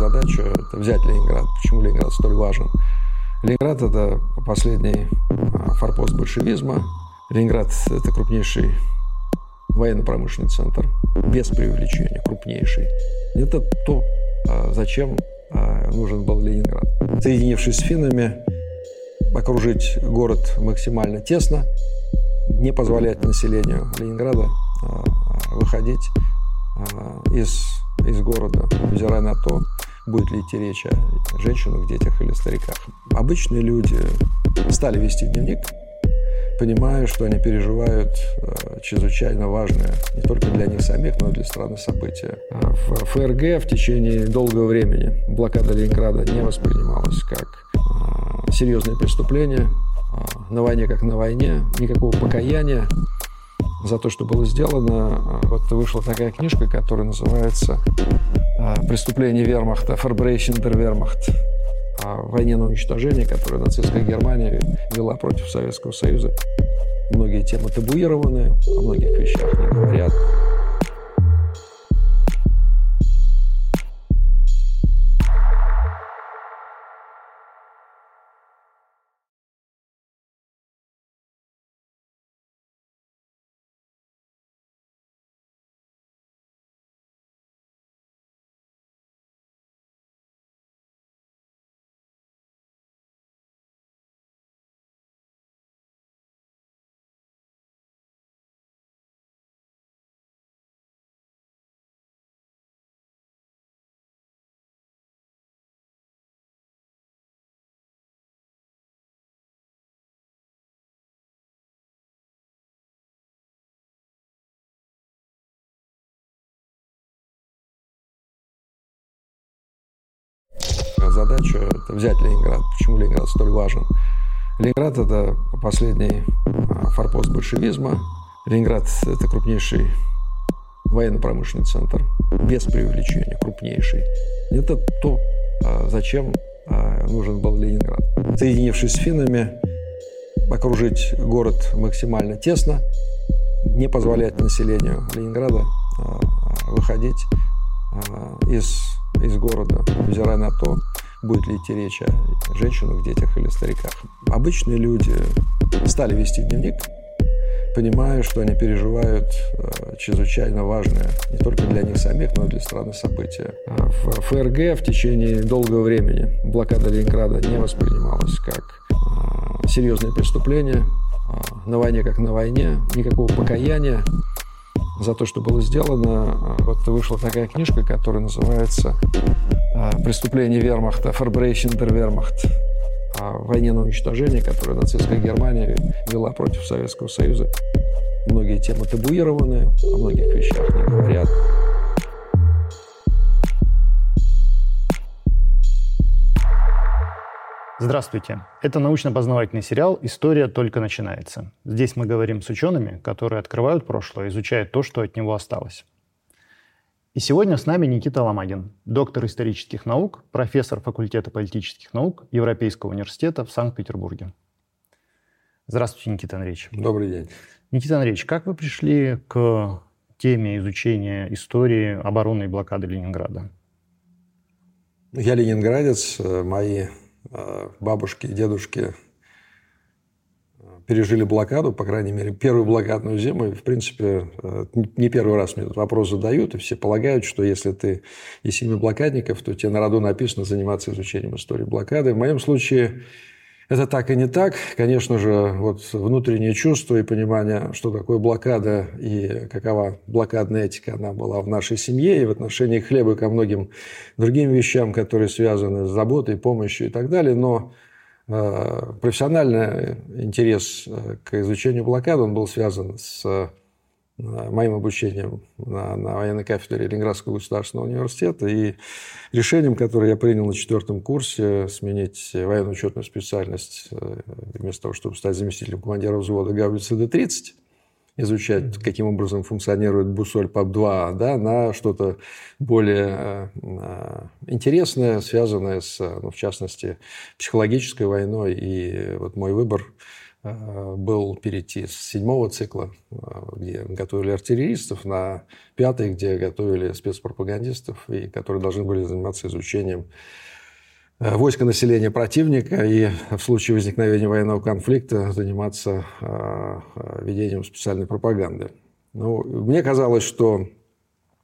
задачу – это взять Ленинград. Почему Ленинград столь важен? Ленинград – это последний а, форпост большевизма. Ленинград – это крупнейший военно-промышленный центр, без преувеличения, крупнейший. Это то, а, зачем а, нужен был Ленинград. Соединившись с финнами, окружить город максимально тесно, не позволять населению Ленинграда выходить из, из города, невзирая на то, будет ли идти речь о женщинах, детях или стариках. Обычные люди стали вести дневник, понимая, что они переживают э, чрезвычайно важное не только для них самих, но и для страны события. А в ФРГ в течение долгого времени блокада Ленинграда не воспринималась как э, серьезное преступление, э, на войне как на войне, никакого покаяния за то, что было сделано. Вот вышла такая книжка, которая называется «Преступление вермахта», «Verbrechen der Wehrmacht», о войне на уничтожение, которую нацистская Германия вела против Советского Союза. Многие темы табуированы, о многих вещах не говорят. Задачу – это взять Ленинград. Почему Ленинград столь важен? Ленинград – это последний а, форпост большевизма. Ленинград – это крупнейший военно-промышленный центр, без преувеличения, крупнейший. Это то, а, зачем а, нужен был Ленинград. Соединившись с финнами, окружить город максимально тесно, не позволять населению Ленинграда выходить из, из города, невзирая на то, будет ли идти речь о женщинах, детях или стариках. Обычные люди стали вести дневник, понимая, что они переживают э, чрезвычайно важное не только для них самих, но и для страны события. А в ФРГ в течение долгого времени блокада Ленинграда не воспринималась как э, серьезное преступление, э, на войне как на войне, никакого покаяния за то, что было сделано. Вот вышла такая книжка, которая называется «Преступление вермахта», «Verbrechen der Wehrmacht», о войне на уничтожение, которую нацистская Германия вела против Советского Союза. Многие темы табуированы, о многих вещах не говорят. Здравствуйте. Это научно-познавательный сериал «История только начинается». Здесь мы говорим с учеными, которые открывают прошлое, изучают то, что от него осталось. И сегодня с нами Никита Ломагин, доктор исторических наук, профессор факультета политических наук Европейского университета в Санкт-Петербурге. Здравствуйте, Никита Андреевич. Добрый день. Никита Андреевич, как вы пришли к теме изучения истории обороны и блокады Ленинграда? Я ленинградец, мои Э, бабушки и дедушки э, пережили блокаду, по крайней мере, первую блокадную зиму. И, в принципе, э, не первый раз мне этот вопрос задают, и все полагают, что если ты из семи блокадников, то тебе на роду написано заниматься изучением истории блокады. В моем случае это так и не так. Конечно же, вот внутреннее чувство и понимание, что такое блокада и какова блокадная этика, она была в нашей семье и в отношении хлеба ко многим другим вещам, которые связаны с заботой, помощью и так далее. Но э, профессиональный интерес э, к изучению блокады, он был связан с моим обучением на, на военной кафедре Ленинградского государственного университета и решением, которое я принял на четвертом курсе, сменить военную учетную специальность э, вместо того, чтобы стать заместителем командира взвода гаубицы Д-30, изучать, каким образом функционирует бусоль ПАП-2, да, на что-то более э, интересное, связанное с, ну, в частности, психологической войной. И вот мой выбор э, был перейти с седьмого цикла, э, где готовили артиллеристов, на пятый, где готовили спецпропагандистов, и которые должны были заниматься изучением войска населения противника и в случае возникновения военного конфликта заниматься ведением специальной пропаганды. Ну, мне казалось, что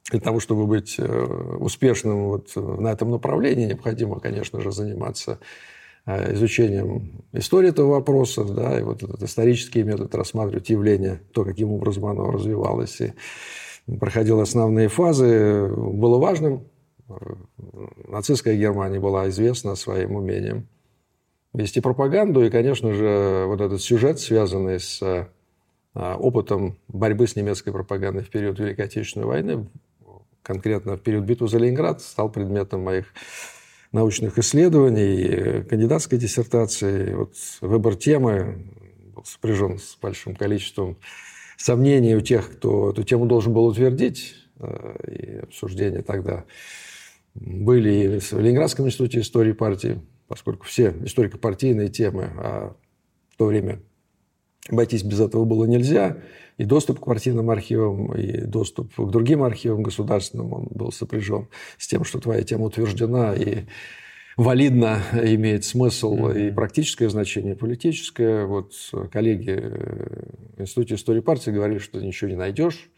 для того, чтобы быть успешным вот на этом направлении, необходимо, конечно же, заниматься Э, изучением истории этого вопроса, да, и вот этот исторический метод рассматривать явление, то, каким образом оно развивалось и проходило основные фазы, было важным. Нацистская Германия была известна своим умением вести пропаганду, и, конечно же, вот этот сюжет, связанный с э, опытом борьбы с немецкой пропагандой в период Великой Отечественной войны, конкретно в период битвы за Ленинград, стал предметом моих научных исследований, кандидатской диссертации. Вот выбор темы был сопряжен с большим количеством сомнений у тех, кто эту тему должен был утвердить. Э, и обсуждения тогда были и в Ленинградском институте истории партии, поскольку все историко-партийные темы, а в то время обойтись без этого было нельзя – и доступ к партийным архивам, и доступ к другим архивам государственным, он был сопряжен с тем, что твоя тема утверждена и валидно имеет смысл mm-hmm. и практическое значение, и политическое. Вот коллеги в Институте истории партии говорили, что ничего не найдешь,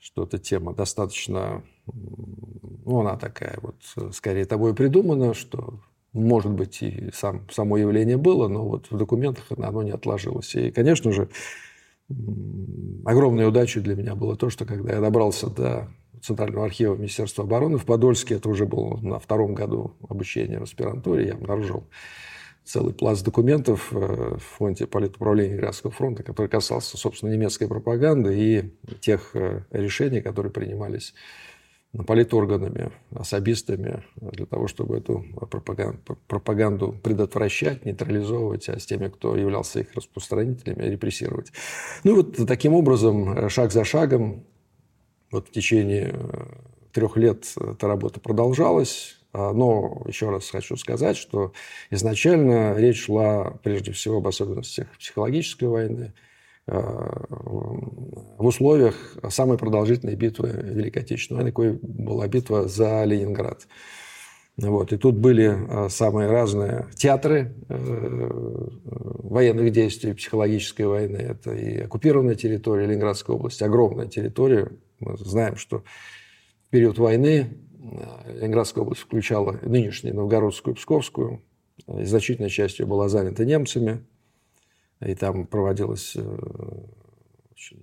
что эта тема достаточно, ну, она такая вот, скорее тобой придумана, что может быть, и сам, само явление было, но вот в документах оно не отложилось. И, конечно же, огромной удачей для меня было то, что когда я добрался до Центрального архива Министерства обороны в Подольске, это уже было на втором году обучения в аспирантуре, я обнаружил целый пласт документов э, в фонде политуправления Иракского фронта, который касался, собственно, немецкой пропаганды и тех э, решений, которые принимались политорганами, особистами, для того, чтобы эту пропаганду, предотвращать, нейтрализовывать, а с теми, кто являлся их распространителями, репрессировать. Ну и вот таким образом, шаг за шагом, вот в течение э, трех лет эта работа продолжалась, а, но еще раз хочу сказать, что изначально речь шла прежде всего об особенностях психологической войны, в условиях самой продолжительной битвы Великой Отечественной войны, какой была битва за Ленинград. Вот. И тут были а, самые разные театры э, военных действий, психологической войны. Это и оккупированная территория Ленинградской области, огромная территория. Мы знаем, что в период войны э, Ленинградская область включала нынешнюю Новгородскую, Псковскую. И значительная часть ее была занята немцами и там проводилось э,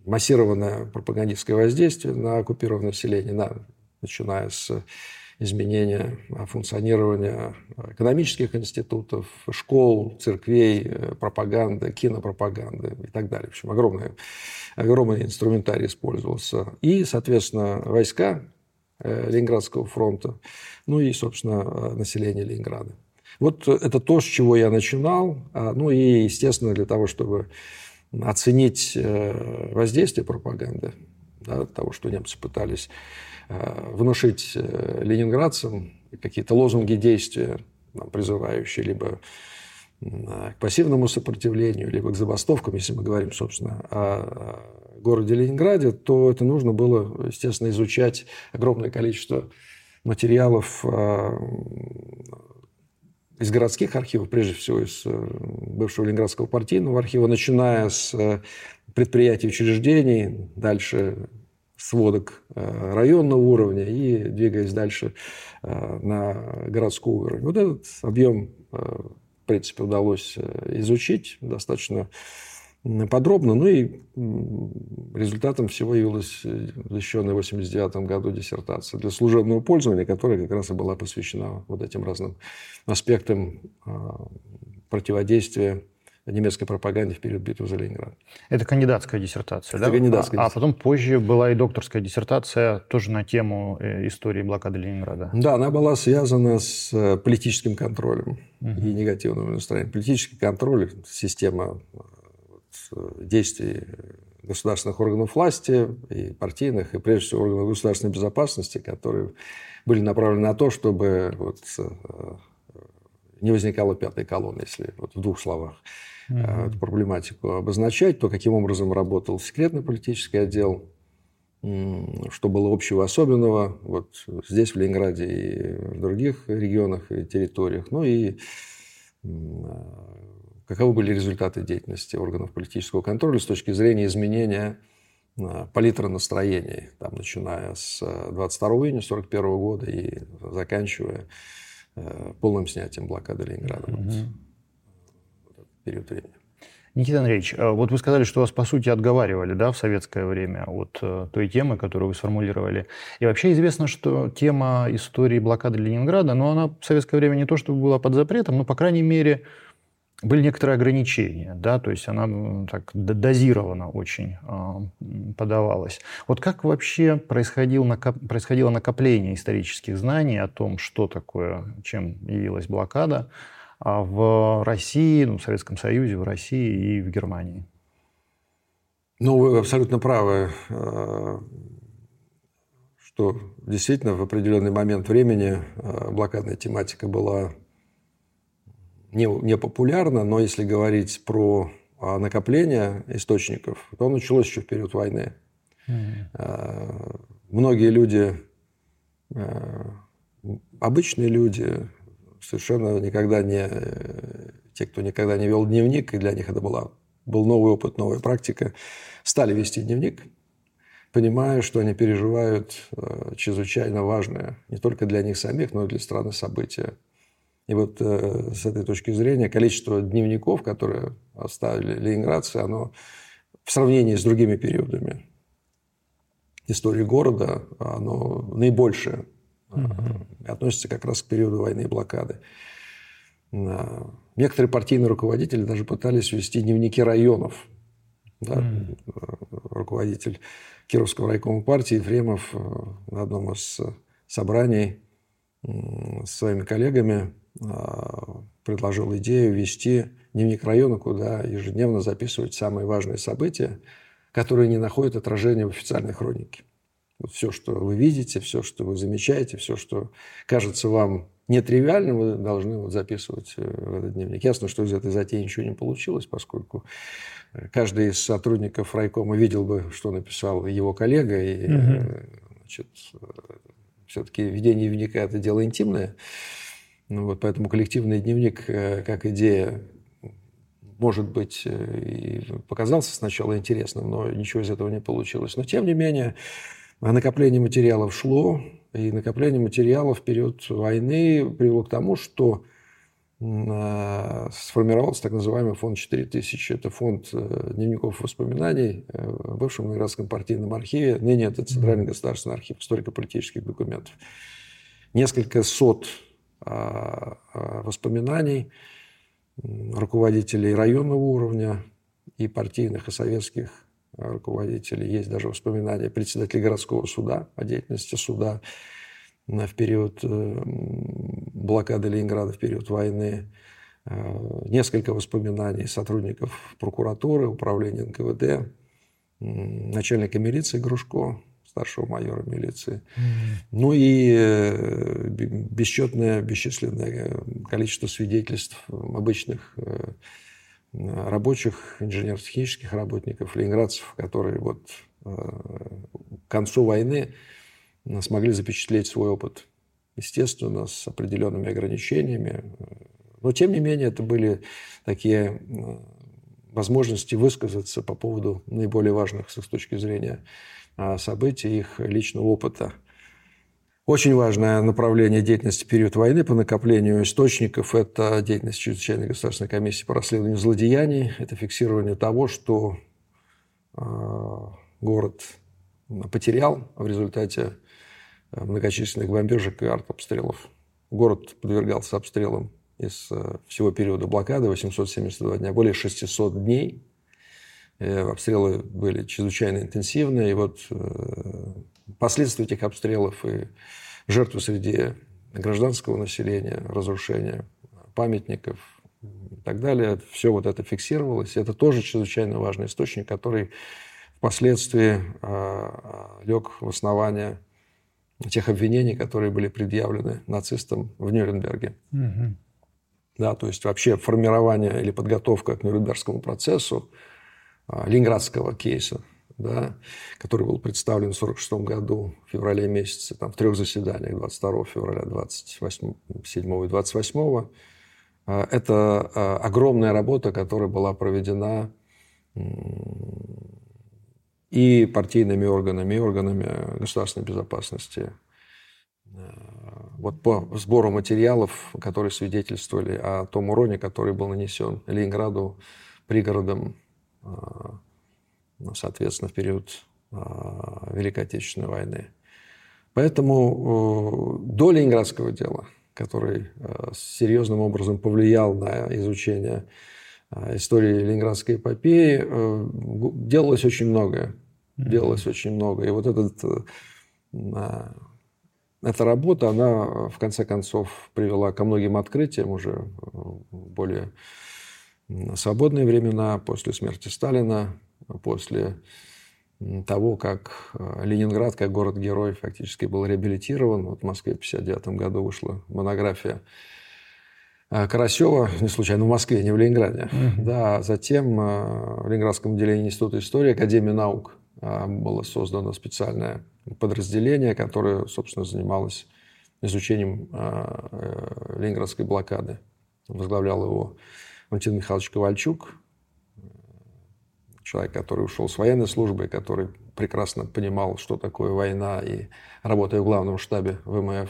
массированное пропагандистское воздействие на оккупированное население, на, начиная с изменения функционирования экономических институтов, школ, церквей, э, пропаганды, кинопропаганды и так далее. В общем, огромный, огромный инструментарий использовался. И, соответственно, войска э, Ленинградского фронта, ну и, собственно, население Ленинграда. Вот это то, с чего я начинал. А, ну и, естественно, для того, чтобы оценить э, воздействие пропаганды, да, того, что немцы пытались э, внушить э, ленинградцам, какие-то лозунги действия, призывающие либо к пассивному сопротивлению, либо к забастовкам, если мы говорим, собственно, о городе Ленинграде, то это нужно было, естественно, изучать огромное количество материалов из городских архивов, прежде всего из э, бывшего Ленинградского партийного архива, начиная с э, предприятий, учреждений, дальше сводок э, районного уровня и двигаясь дальше на городской уровень. Вот этот объем, в принципе, удалось изучить достаточно подробно. Ну и результатом всего явилась защищенная в 1989 году диссертация для служебного пользования, которая как раз и была посвящена вот этим разным аспектам а, противодействия немецкой пропаганде в период битвы за Ленинград. Это кандидатская диссертация, Это да? кандидатская а, а потом позже была и докторская диссертация тоже на тему э, истории блокады Ленинграда. Да, она была связана с э, политическим контролем угу. и негативным настроением. Политический контроль, система действий государственных органов власти и партийных, и прежде всего органов государственной безопасности, которые были направлены на то, чтобы вот, э, не возникало пятой колонны, если вот в двух словах mm-hmm. эту проблематику обозначать, то каким образом работал секретный политический отдел, что было общего особенного вот здесь, в Ленинграде и в других регионах и территориях, ну и каковы были результаты деятельности органов политического контроля с точки зрения изменения палитра настроений, там, начиная с 22 июня 1941 года и заканчивая э, полным снятием блокады Ленинграда. Mm-hmm. Вот, период времени. Никита Андреевич, э, вот вы сказали, что вас, по сути, отговаривали да, в советское время от э, той темы, которую вы сформулировали. И вообще известно, что тема истории блокады Ленинграда, но она в советское время не то чтобы была под запретом, но, по крайней мере, были некоторые ограничения, да, то есть она так дозированно очень э, подавалась. Вот как вообще происходило, накоп, происходило накопление исторических знаний о том, что такое, чем явилась блокада а в России, ну, в Советском Союзе, в России и в Германии? Ну, вы абсолютно правы, э, что действительно в определенный момент времени блокадная тематика была не, не популярно, но если говорить про а, накопление источников, то началось еще в период войны. Mm-hmm. Многие люди, а, обычные люди, совершенно никогда не... Те, кто никогда не вел дневник, и для них это была, был новый опыт, новая практика, стали вести дневник, понимая, что они переживают чрезвычайно важное не только для них самих, но и для страны события. И вот э, с этой точки зрения количество дневников, которые оставили ленинградцы, оно в сравнении с другими периодами истории города, оно наибольшее угу. относится как раз к периоду войны и блокады. А, некоторые партийные руководители даже пытались вести дневники районов. Да? Угу. Руководитель Кировского райкома партии Ефремов э, на одном из собраний с своими коллегами предложил идею вести дневник района, куда ежедневно записывать самые важные события, которые не находят отражения в официальной хронике. Вот все, что вы видите, все, что вы замечаете, все, что кажется вам нетривиальным, вы должны вот записывать э, в этот дневник. Ясно, что из этой затеи ничего не получилось, поскольку э, каждый из сотрудников райкома видел бы, что написал его коллега, и угу. значит, все-таки ведение дневника – это дело интимное. Ну, вот поэтому коллективный дневник э, как идея может быть, э, и показался сначала интересным, но ничего из этого не получилось. Но, тем не менее, накопление материалов шло, и накопление материалов в период войны привело к тому, что э, сформировался так называемый фонд 4000. Это фонд дневников воспоминаний в бывшем Ленинградском партийном архиве. Ныне это Центральный государственный архив историко-политических документов. Несколько сот воспоминаний руководителей районного уровня и партийных, и советских руководителей. Есть даже воспоминания председателя городского суда о деятельности суда в период э, блокады Ленинграда, в период войны. Э, несколько воспоминаний сотрудников прокуратуры, управления НКВД, начальника милиции Грушко, старшего майора милиции. Mm-hmm. Ну и э, бесчетное, бесчисленное количество свидетельств обычных э, рабочих, инженерно-технических работников, ленинградцев, которые вот э, к концу войны смогли запечатлеть свой опыт. Естественно, с определенными ограничениями. Но, тем не менее, это были такие возможности высказаться по поводу наиболее важных с их точки зрения событий, их личного опыта. Очень важное направление деятельности в период войны по накоплению источников – это деятельность Чрезвычайной государственной комиссии по расследованию злодеяний. Это фиксирование того, что а, город потерял в результате а, многочисленных бомбежек и артобстрелов. Город подвергался обстрелам из всего периода блокады, 872 дня, более 600 дней. Э, обстрелы были чрезвычайно интенсивные. И вот э, последствия этих обстрелов и жертвы среди гражданского населения, разрушения памятников и так далее, все вот это фиксировалось. Это тоже чрезвычайно важный источник, который впоследствии а, лег в основание тех обвинений, которые были предъявлены нацистам в Нюрнберге. Угу. да, то есть вообще формирование или подготовка к Нюрнбергскому процессу Ленинградского кейса, да, который был представлен в 1946 году, в феврале месяце, там, в трех заседаниях, 22 февраля, 27 7 и 28. А, это а, огромная работа, которая была проведена и партийными органами, и органами государственной безопасности вот по сбору материалов, которые свидетельствовали о том уроне, который был нанесен Ленинграду, пригородам, а, ну, соответственно, в период а, Великой Отечественной войны. Поэтому до Ленинградского дела, который серьезным образом повлиял на изучение истории Ленинградской эпопеи, делалось очень многое. Делалось очень много. И вот этот эта работа, она в конце концов привела ко многим открытиям уже более свободные времена, после смерти Сталина, после того, как э, Ленинград, как город-герой, фактически был реабилитирован. Вот в Москве в 1959 году вышла монография э, Карасева, не случайно в Москве, не в Ленинграде. Mm-hmm. Да, затем э, в Ленинградском отделении Института истории Академии наук было создано специальное подразделение, которое, собственно, занималось изучением ленинградской блокады. Возглавлял его Валентин Михайлович Ковальчук, человек, который ушел с военной службы, который прекрасно понимал, что такое война, и работая в главном штабе ВМФ,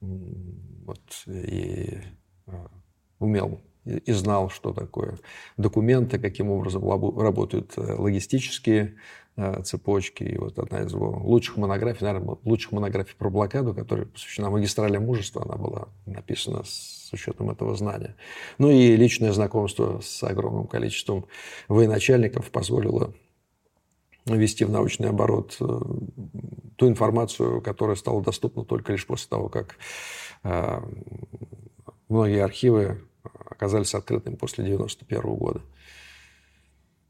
вот, и а, умел и знал, что такое документы, каким образом работают э, логистические Э, цепочки. И вот одна из его лучших монографий, наверное, лучших монографий про блокаду, которая посвящена магистрали мужества, она была написана с учетом этого знания. Ну и личное знакомство с огромным количеством военачальников позволило ввести в научный оборот э, ту информацию, которая стала доступна только лишь после того, как э, многие архивы оказались открытыми после 1991 года.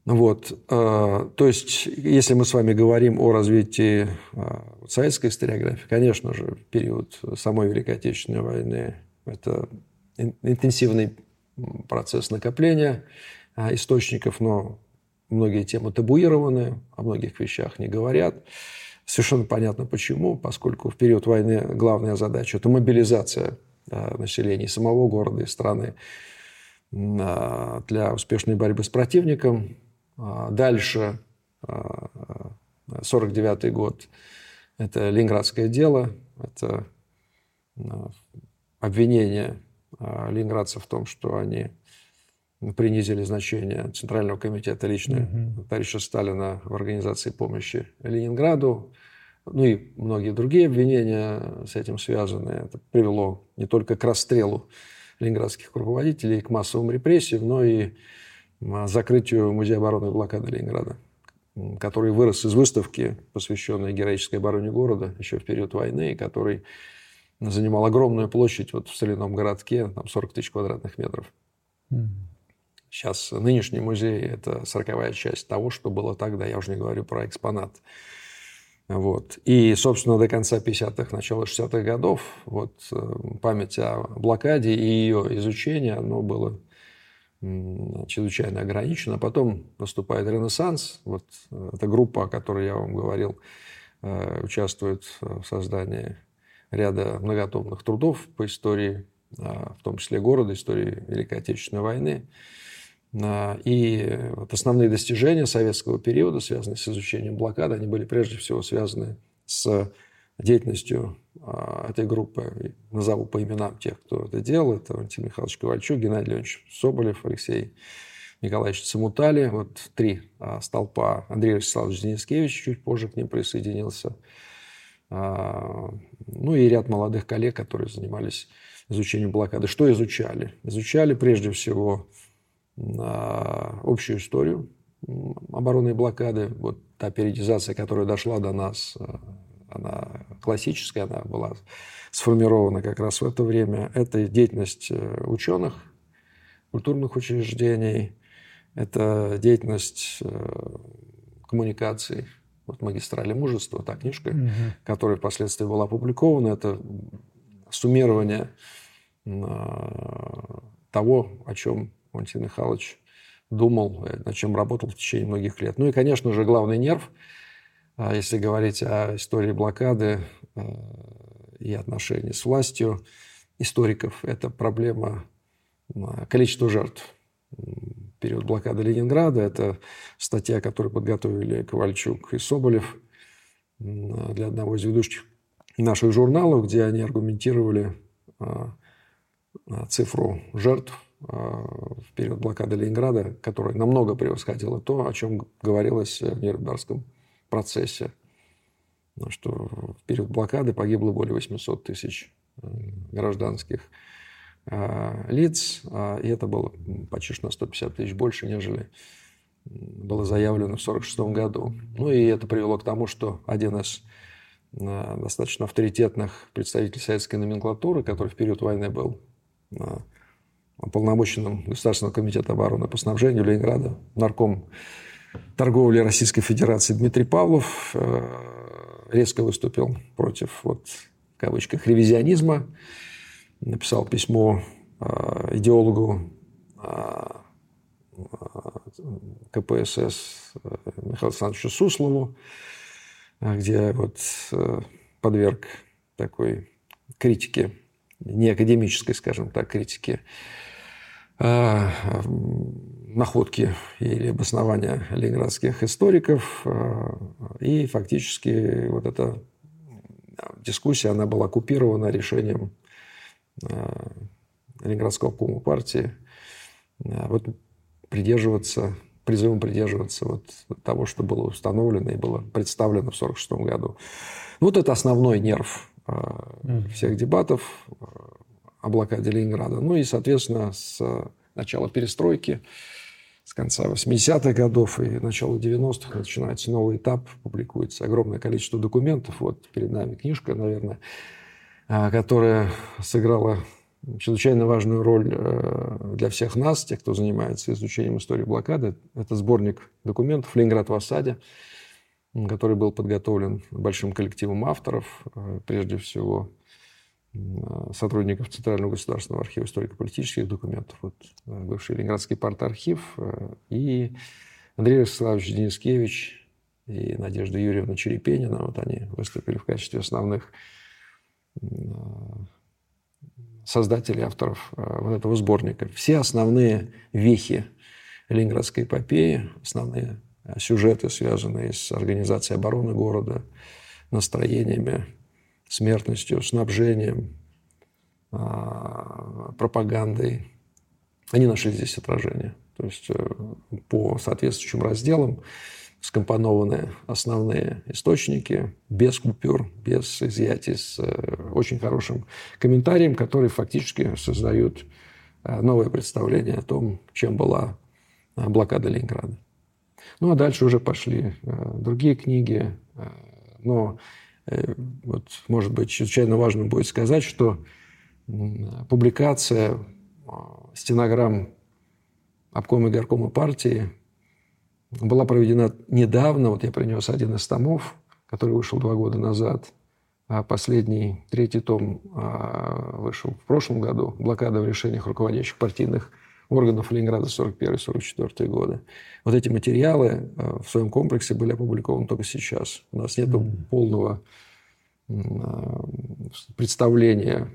Вот. Э, то есть, если мы с вами говорим о развитии советской историографии, конечно же, период самой Великой Отечественной войны это интенсивный процесс накопления э, источников, но многие темы табуированы, о многих вещах не говорят. Совершенно понятно почему, поскольку в период войны главная задача – это мобилизация населения самого города и страны для успешной борьбы с противником, а, дальше, 49 а, год, это Ленинградское дело, это а, обвинение ленинградцев в том, что они принизили значение Центрального комитета лично угу. товарища Сталина в организации помощи Ленинграду. Ну и многие другие обвинения с этим связаны. Это привело не только к расстрелу ленинградских руководителей, к массовым репрессиям, но и закрытию Музея обороны блокады Ленинграда, который вырос из выставки, посвященной героической обороне города еще в период войны, и который занимал огромную площадь вот в соляном городке, там 40 тысяч квадратных метров. Сейчас нынешний музей – это сороковая часть того, что было тогда. Я уже не говорю про экспонат. Вот. И, собственно, до конца 50-х, начала 60-х годов вот, э, память о блокаде и ее изучение, оно было чрезвычайно ограничено. Потом наступает ренессанс. Вот э, эта группа, о которой я вам говорил, э, участвует в создании ряда многотомных трудов по истории, в том числе города, истории Великой Отечественной войны. И вот основные достижения советского периода, связанные с изучением блокады, они были прежде всего связаны с деятельностью а, этой группы. Назову по именам тех, кто это делал. Это Валентин Михайлович Ковальчук, Геннадий Леонидович Соболев, Алексей Николаевич Цимутали. Вот три а, столпа. Андрей Вячеславович Денискевич чуть позже к ним присоединился. А, ну и ряд молодых коллег, которые занимались изучением блокады. Что изучали? Изучали прежде всего общую историю обороны и блокады. Вот та периодизация, которая дошла до нас она классическая, она была сформирована как раз в это время. Это деятельность э, ученых, культурных учреждений, это деятельность э, коммуникаций, вот «Магистрали мужества», та книжка, угу. которая впоследствии была опубликована, это суммирование того, о чем Валентин Михайлович думал, над чем работал в течение многих лет. Ну и, конечно же, главный нерв, если говорить о истории блокады и отношений с властью историков, это проблема количества жертв период блокады Ленинграда. Это статья, которую подготовили Ковальчук и Соболев для одного из ведущих наших журналов, где они аргументировали а, а, цифру жертв а, в период блокады Ленинграда, которая намного превосходила то, о чем говорилось в Нюрнбергском процессе, что в период блокады погибло более 800 тысяч гражданских лиц, а, и это было почти на 150 тысяч больше, нежели было заявлено в 1946 году. Ну и это привело к тому, что один из э, достаточно авторитетных представителей советской номенклатуры, который в период войны был э, полномоченным Государственного комитета обороны по снабжению Ленинграда, нарком торговли Российской Федерации Дмитрий Павлов резко выступил против, вот, в кавычках, ревизионизма, написал письмо а, идеологу а, КПСС э, Михаилу Александровичу Суслову, где вот э, подверг такой критике, не академической, скажем так, критике, а, находки или обоснования ленинградских историков. И фактически вот эта дискуссия, она была оккупирована решением Ленинградского обкома партии, э, вот придерживаться, призывом придерживаться вот того, что было установлено и было представлено в 1946 году. Вот это основной нерв э, всех дебатов о блокаде Ленинграда. Ну и, соответственно, с начала перестройки, с конца 80-х годов и начала 90-х начинается новый этап, публикуется огромное количество документов. Вот перед нами книжка, наверное, которая сыграла чрезвычайно важную роль э, для всех нас, тех, кто занимается изучением истории блокады. Это сборник документов «Ленинград в осаде», который был подготовлен большим коллективом авторов, э, прежде всего э, сотрудников Центрального государственного архива историко-политических документов, вот, бывший Ленинградский парт-архив, и Андрей Ростиславович Денискевич и Надежда Юрьевна Черепенина. Вот они выступили в качестве основных создателей, авторов э, вот этого сборника. Все основные вехи Ленинградской эпопеи, основные сюжеты, связанные с организацией обороны города, настроениями, смертностью, снабжением, а, пропагандой, они нашли здесь отражение. То есть э, по соответствующим разделам скомпонованы основные источники, без купюр, без изъятий, с э, очень хорошим комментарием, который фактически создают э, новое представление о том, чем была э, блокада Ленинграда. Ну а дальше уже пошли другие книги, но вот, может быть, чрезвычайно важно будет сказать, что публикация стенограмм обкома и горкома партии была проведена недавно, вот я принес один из томов, который вышел два года назад, а последний, третий том а, вышел в прошлом году, «Блокада в решениях руководящих партийных органов Ленинграда 41-44 годы. Вот эти материалы а, в своем комплексе были опубликованы только сейчас. У нас нет mm-hmm. полного представления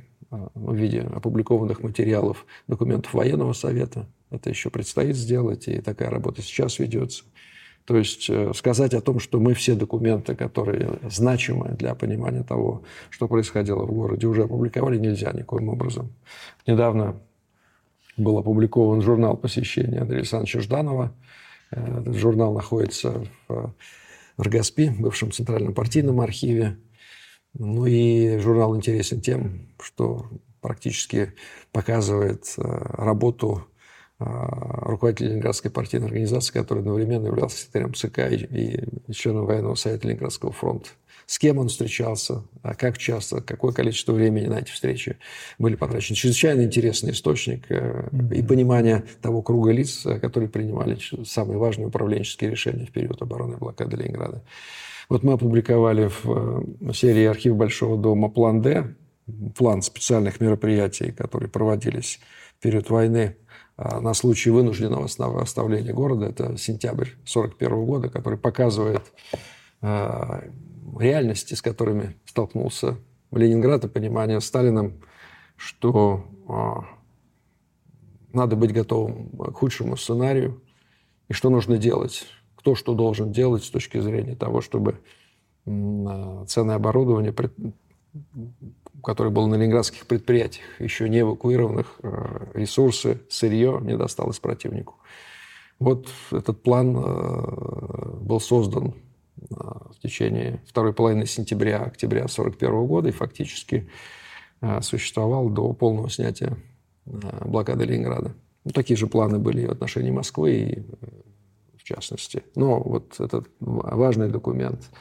в виде опубликованных материалов документов военного совета, это еще предстоит сделать, и такая работа сейчас ведется. То есть э, сказать о том, что мы все документы, которые значимы для понимания того, что происходило в городе, уже опубликовали, нельзя никоим образом. Недавно был опубликован журнал посещения Андрея Александровича Жданова. Э, этот журнал находится в РГСПИ, бывшем Центральном партийном архиве. Ну и журнал интересен тем, что практически показывает э, работу а, руководитель Ленинградской партийной организации, который одновременно являлся секретарем ЦК и, и членом военного совета Ленинградского фронта. С кем он встречался, а как часто, какое количество времени на эти встречи были потрачены. Чрезвычайно интересный источник mm-hmm. и понимание того круга лиц, э, которые принимали самые важные управленческие решения в период обороны блокады Ленинграда. Вот мы опубликовали в серии «Архив Большого дома» план «Д», план специальных мероприятий, которые проводились в период войны а, на случай вынужденного оставления города. Это сентябрь 1941 года, который показывает а, реальности, с которыми столкнулся Ленинград и понимание Сталином, что а, надо быть готовым к худшему сценарию и что нужно делать, кто что должен делать с точки зрения того, чтобы ценное оборудование который был на ленинградских предприятиях, еще не эвакуированных, э, ресурсы, сырье не досталось противнику. Вот этот план э, был создан э, в течение второй половины сентября, октября 1941 года и фактически существовал до полного снятия блокады Ленинграда. Ну, такие же планы были и в отношении Москвы, и в частности. Но вот этот важный документ –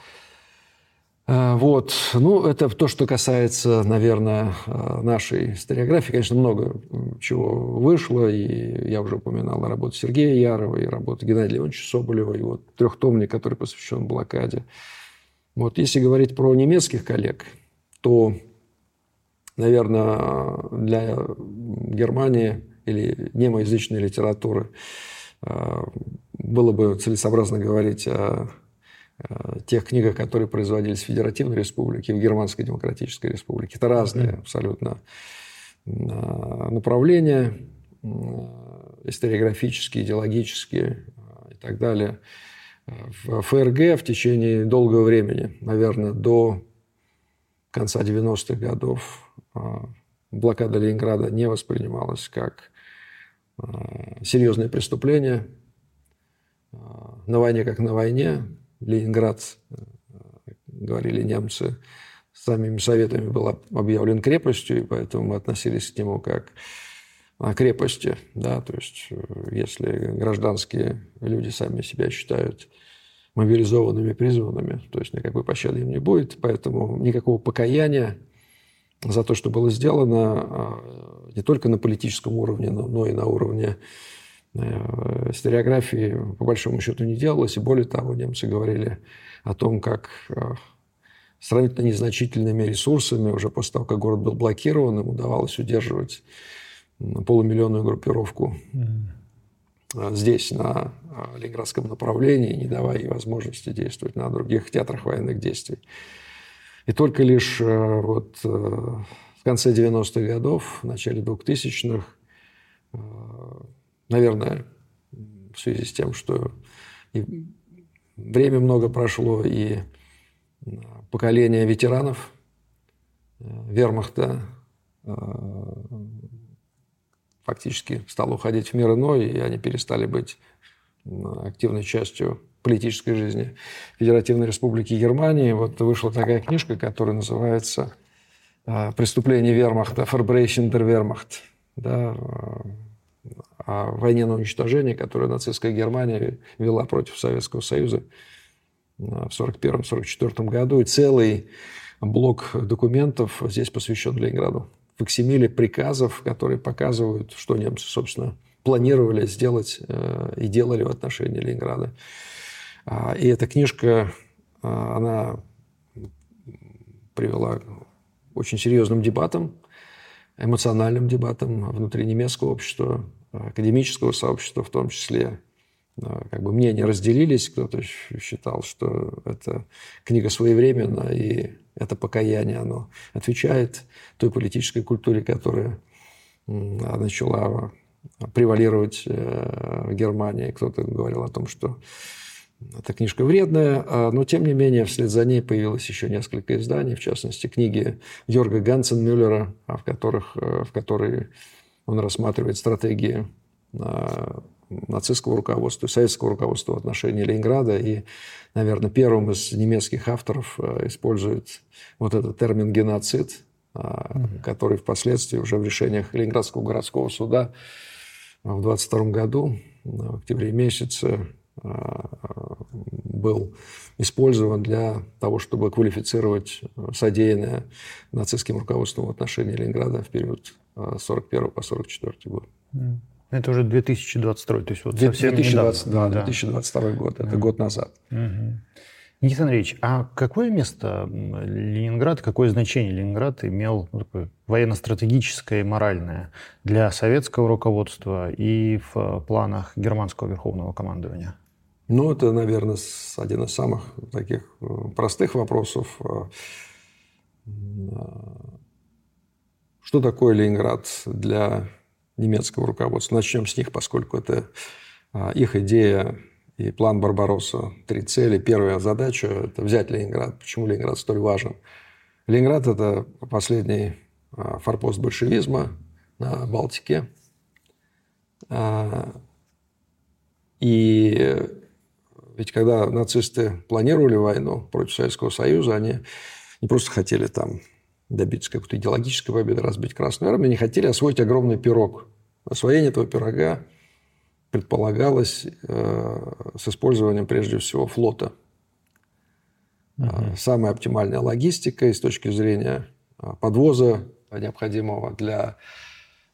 а, вот. Ну, это то, что касается, наверное, а, нашей историографии. Конечно, много чего вышло, и я уже упоминал работу Сергея Ярова, и работу Геннадия Леоновича Соболева, и вот трехтомник, который посвящен блокаде. Вот если говорить про немецких коллег, то, наверное, для Германии или немоязычной литературы а, было бы целесообразно говорить о тех книгах, которые производились в Федеративной Республике, в Германской Демократической Республике. Это разные абсолютно э, направления, историографические, идеологические и так далее. В ФРГ в течение долгого времени, наверное, до конца 90-х годов блокада Ленинграда не воспринималась как серьезное преступление. На войне как на войне, Ленинград, э, говорили немцы, самими советами был объявлен крепостью, и поэтому мы относились к нему как к крепости. Да? То есть, э, если гражданские люди сами себя считают мобилизованными, призванными, то есть никакой пощады им не будет, поэтому никакого покаяния за то, что было сделано а, не только на политическом уровне, но и на уровне Э, историографии по большому счету не делалось. И более того, немцы говорили о том, как э, сравнительно незначительными ресурсами уже после того, как город был блокирован, им удавалось удерживать полумиллионную группировку mm. здесь, на Ленинградском направлении, не давая ей возможности действовать на других театрах военных действий. И только лишь вот в конце 90-х годов, в начале 2000-х наверное, в связи с тем, что и время много прошло, и поколение ветеранов э, вермахта э, фактически стало уходить в мир иной, и они перестали быть активной частью политической жизни Федеративной Республики Германии. Вот вышла такая книжка, которая называется э, «Преступление вермахта», «Verbrechen der Wehrmacht». Да, войне на уничтожение, которую нацистская Германия вела против Советского Союза в 1941-1944 году. И целый блок документов здесь посвящен Ленинграду. Факсимили приказов, которые показывают, что немцы, собственно, планировали сделать э, и делали в отношении Ленинграда. А, и эта книжка, а, она привела к очень серьезным дебатам, эмоциональным дебатам внутри немецкого общества, академического сообщества в том числе. Как бы мнения разделились, кто-то считал, что это книга своевременна, и это покаяние, оно отвечает той политической культуре, которая начала превалировать э, в Германии. Кто-то говорил о том, что эта книжка вредная, а, но тем не менее вслед за ней появилось еще несколько изданий, в частности книги Йорга Гансен-Мюллера, в, которых, э, в которой он рассматривает стратегии а, нацистского руководства, советского руководства в отношении Ленинграда. И, наверное, первым из немецких авторов а, использует вот этот термин «геноцид», угу. который впоследствии уже в решениях Ленинградского городского суда в 22 году, в октябре месяце, был использован для того, чтобы квалифицировать содеянное нацистским руководством в отношении Ленинграда в период с 41 по 44 год. Это уже 2022, то есть вот 2020, недавно. Да, 2022 год, это mm. год назад. Угу. Никита Андреевич, а какое место Ленинград, какое значение Ленинград имел ну, такое военно-стратегическое и моральное для советского руководства и в планах германского верховного командования? Ну, это, наверное, один из самых таких э, простых вопросов. Э, что такое Ленинград для немецкого руководства? Начнем с них, поскольку это а, их идея и план Барбаросса. Три цели. Первая задача – это взять Ленинград. Почему Ленинград столь важен? Ленинград – это последний а, форпост большевизма на Балтике. А, и ведь когда нацисты планировали войну против Советского Союза, они не просто хотели там добиться какой-то идеологической победы, разбить Красную Армию, они хотели освоить огромный пирог. Освоение этого пирога предполагалось э, с использованием прежде всего флота. Угу. Самая оптимальная логистика и с точки зрения э, подвоза необходимого для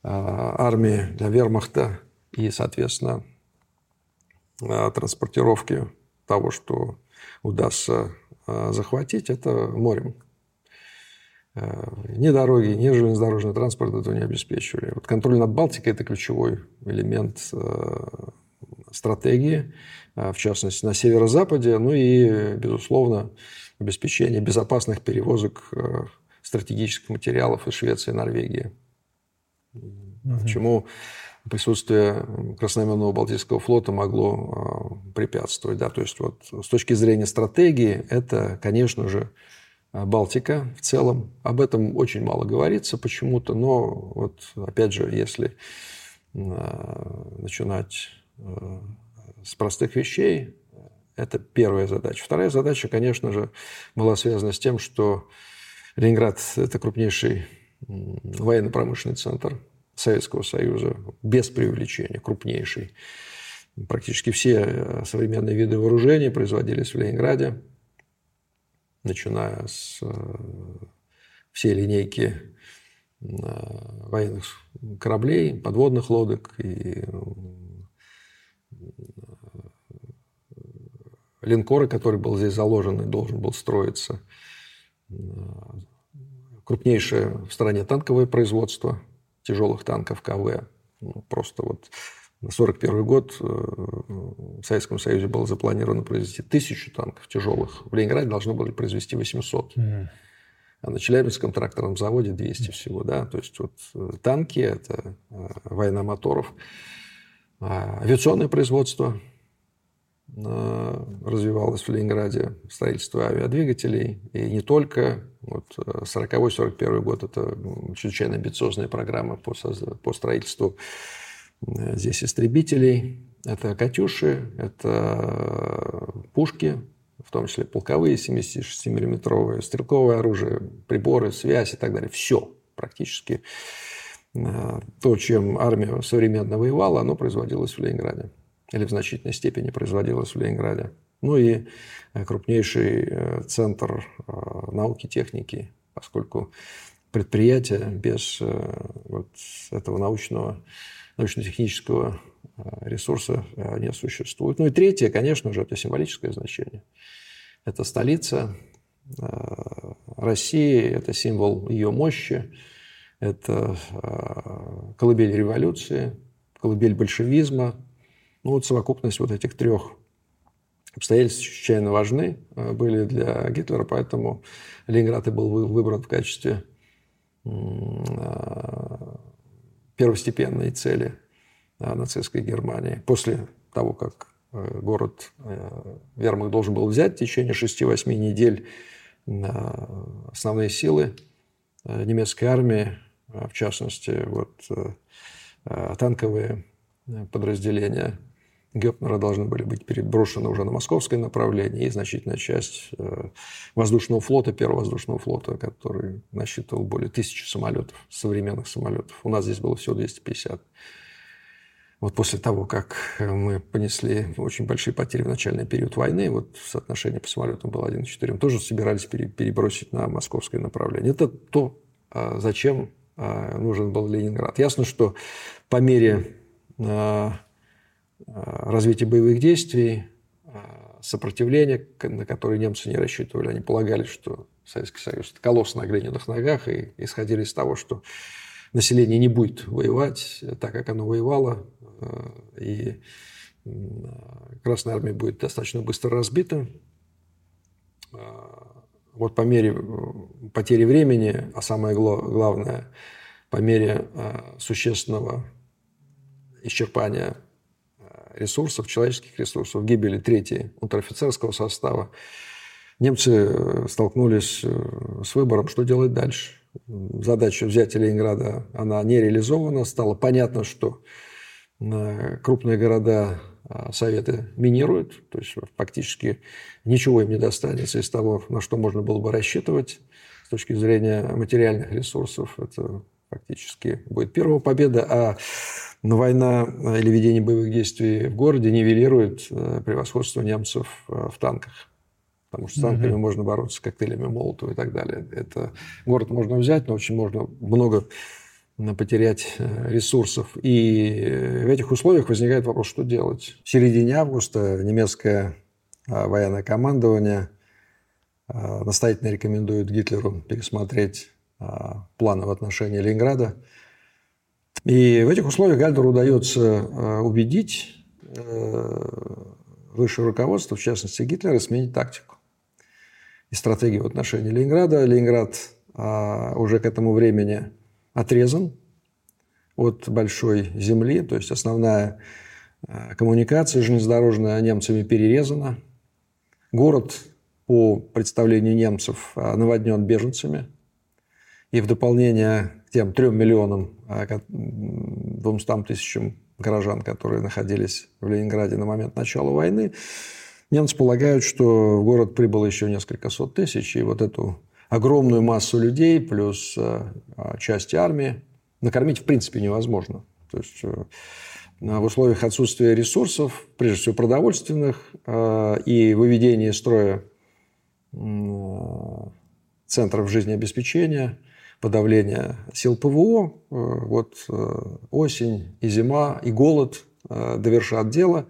армии, для вермахта и, соответственно, транспортировки того, что удастся захватить, это морем. Ни дороги, ни железнодорожный транспорт этого не обеспечивали. Вот контроль над Балтикой – это ключевой элемент э, стратегии, э, в частности, на северо-западе, ну и, безусловно, обеспечение безопасных перевозок э, стратегических материалов из Швеции и Норвегии. Угу. Почему присутствие Красномерного Балтийского флота могло препятствовать. Да? То есть вот с точки зрения стратегии это, конечно же, Э, Балтика в целом. Об этом очень мало говорится почему-то, но вот опять же, если э, начинать с простых вещей, это первая задача. Вторая задача, конечно же, была связана с тем, что Ленинград – это крупнейший военно-промышленный центр Советского Союза, без преувеличения, крупнейший. Практически все современные виды вооружений производились в Ленинграде начиная с э, всей линейки э, военных кораблей, подводных лодок и э, линкора, который был здесь заложен и должен был строиться. Крупнейшее в стране танковое производство тяжелых танков КВ. Ну, просто вот на 1941 год э, в Советском Союзе было запланировано произвести тысячу танков тяжелых. В Ленинграде должно было произвести 800. Mm. А на Челябинском тракторном заводе 200 всего. Да? То есть вот э, танки – это э, война моторов. А авиационное производство развивалось в Ленинграде, строительство авиадвигателей. И не только. Вот 40-41 год – это чрезвычайно амбициозная программа по, по строительству Э, здесь истребителей, это «Катюши», это пушки, в том числе полковые 76-миллиметровые, стрелковое оружие, приборы, связь и так далее. Все практически э, то, чем армия современно воевала, оно производилось в Ленинграде. Или в значительной степени производилось в Ленинграде. Ну и э, крупнейший центр науки, техники, поскольку предприятие без вот этого научного научно-технического э, ресурса э, не существует. Ну и третье, конечно же, это символическое значение. Это столица э, России, это символ ее мощи, это колыбель революции, колыбель большевизма. Ну вот совокупность вот этих трех обстоятельств чрезвычайно важны были для Гитлера, поэтому Ленинград и был выбран в качестве первостепенные цели нацистской Германии. После того, как э, город э, Вермах должен был взять в течение 6-8 недель основные силы э, немецкой армии, в частности, вот, танковые подразделения Гёпнера должны были быть переброшены уже на московское направление, и значительная часть э, воздушного флота, первого воздушного флота, который насчитывал более тысячи самолетов, современных самолетов. У нас здесь было всего 250. Вот после того, как мы понесли очень большие потери в начальный период войны, вот соотношение по самолетам было 1 к 4, мы тоже собирались перебросить на московское направление. Это то, а, зачем а, нужен был Ленинград. Ясно, что по мере Э, развития боевых действий, э, сопротивление, на которое немцы не рассчитывали. Они полагали, что Советский Союз – колосс на глиняных ногах, и исходили из того, что население не будет воевать так, как оно воевало, и Красная Армия будет достаточно быстро разбита. Вот по мере потери времени, а самое главное, по мере существенного исчерпания ресурсов, человеческих ресурсов, гибели третьей унтер-офицерского состава, немцы э, столкнулись э, с выбором, что делать дальше. Задача взятия Ленинграда, она не реализована. Стало понятно, что э, крупные города Советы минируют, то есть фактически ничего им не достанется из того, на что можно было бы рассчитывать с точки зрения материальных ресурсов. Это фактически будет первая победа, а война э, или ведение боевых действий в городе нивелирует э, превосходство немцев э, в танках. Потому что с танками угу. можно бороться с коктейлями Молотова и так далее. Это город можно взять, но очень можно много потерять ресурсов. И в этих условиях возникает вопрос, что делать. В середине августа немецкое военное командование настоятельно рекомендует Гитлеру пересмотреть планы в отношении Ленинграда – и в этих условиях Гальдеру удается э, убедить э, высшее руководство, в частности Гитлера, сменить тактику и стратегию в отношении Ленинграда. Ленинград а, уже к этому времени отрезан от большой земли, то есть основная коммуникация железнодорожная немцами перерезана. Город, по представлению немцев, наводнен беженцами. И в дополнение тем трем миллионам, а, двумстам тысячам горожан, которые находились в Ленинграде на момент начала войны, немцы полагают, что в город прибыло еще несколько сот тысяч, и вот эту огромную массу людей плюс а, а, часть армии накормить в принципе невозможно. То есть э, в условиях отсутствия ресурсов, прежде всего продовольственных, и выведения из строя центров жизнеобеспечения – подавления сил ПВО. Э, вот э, осень и зима, и голод э, довершат дело.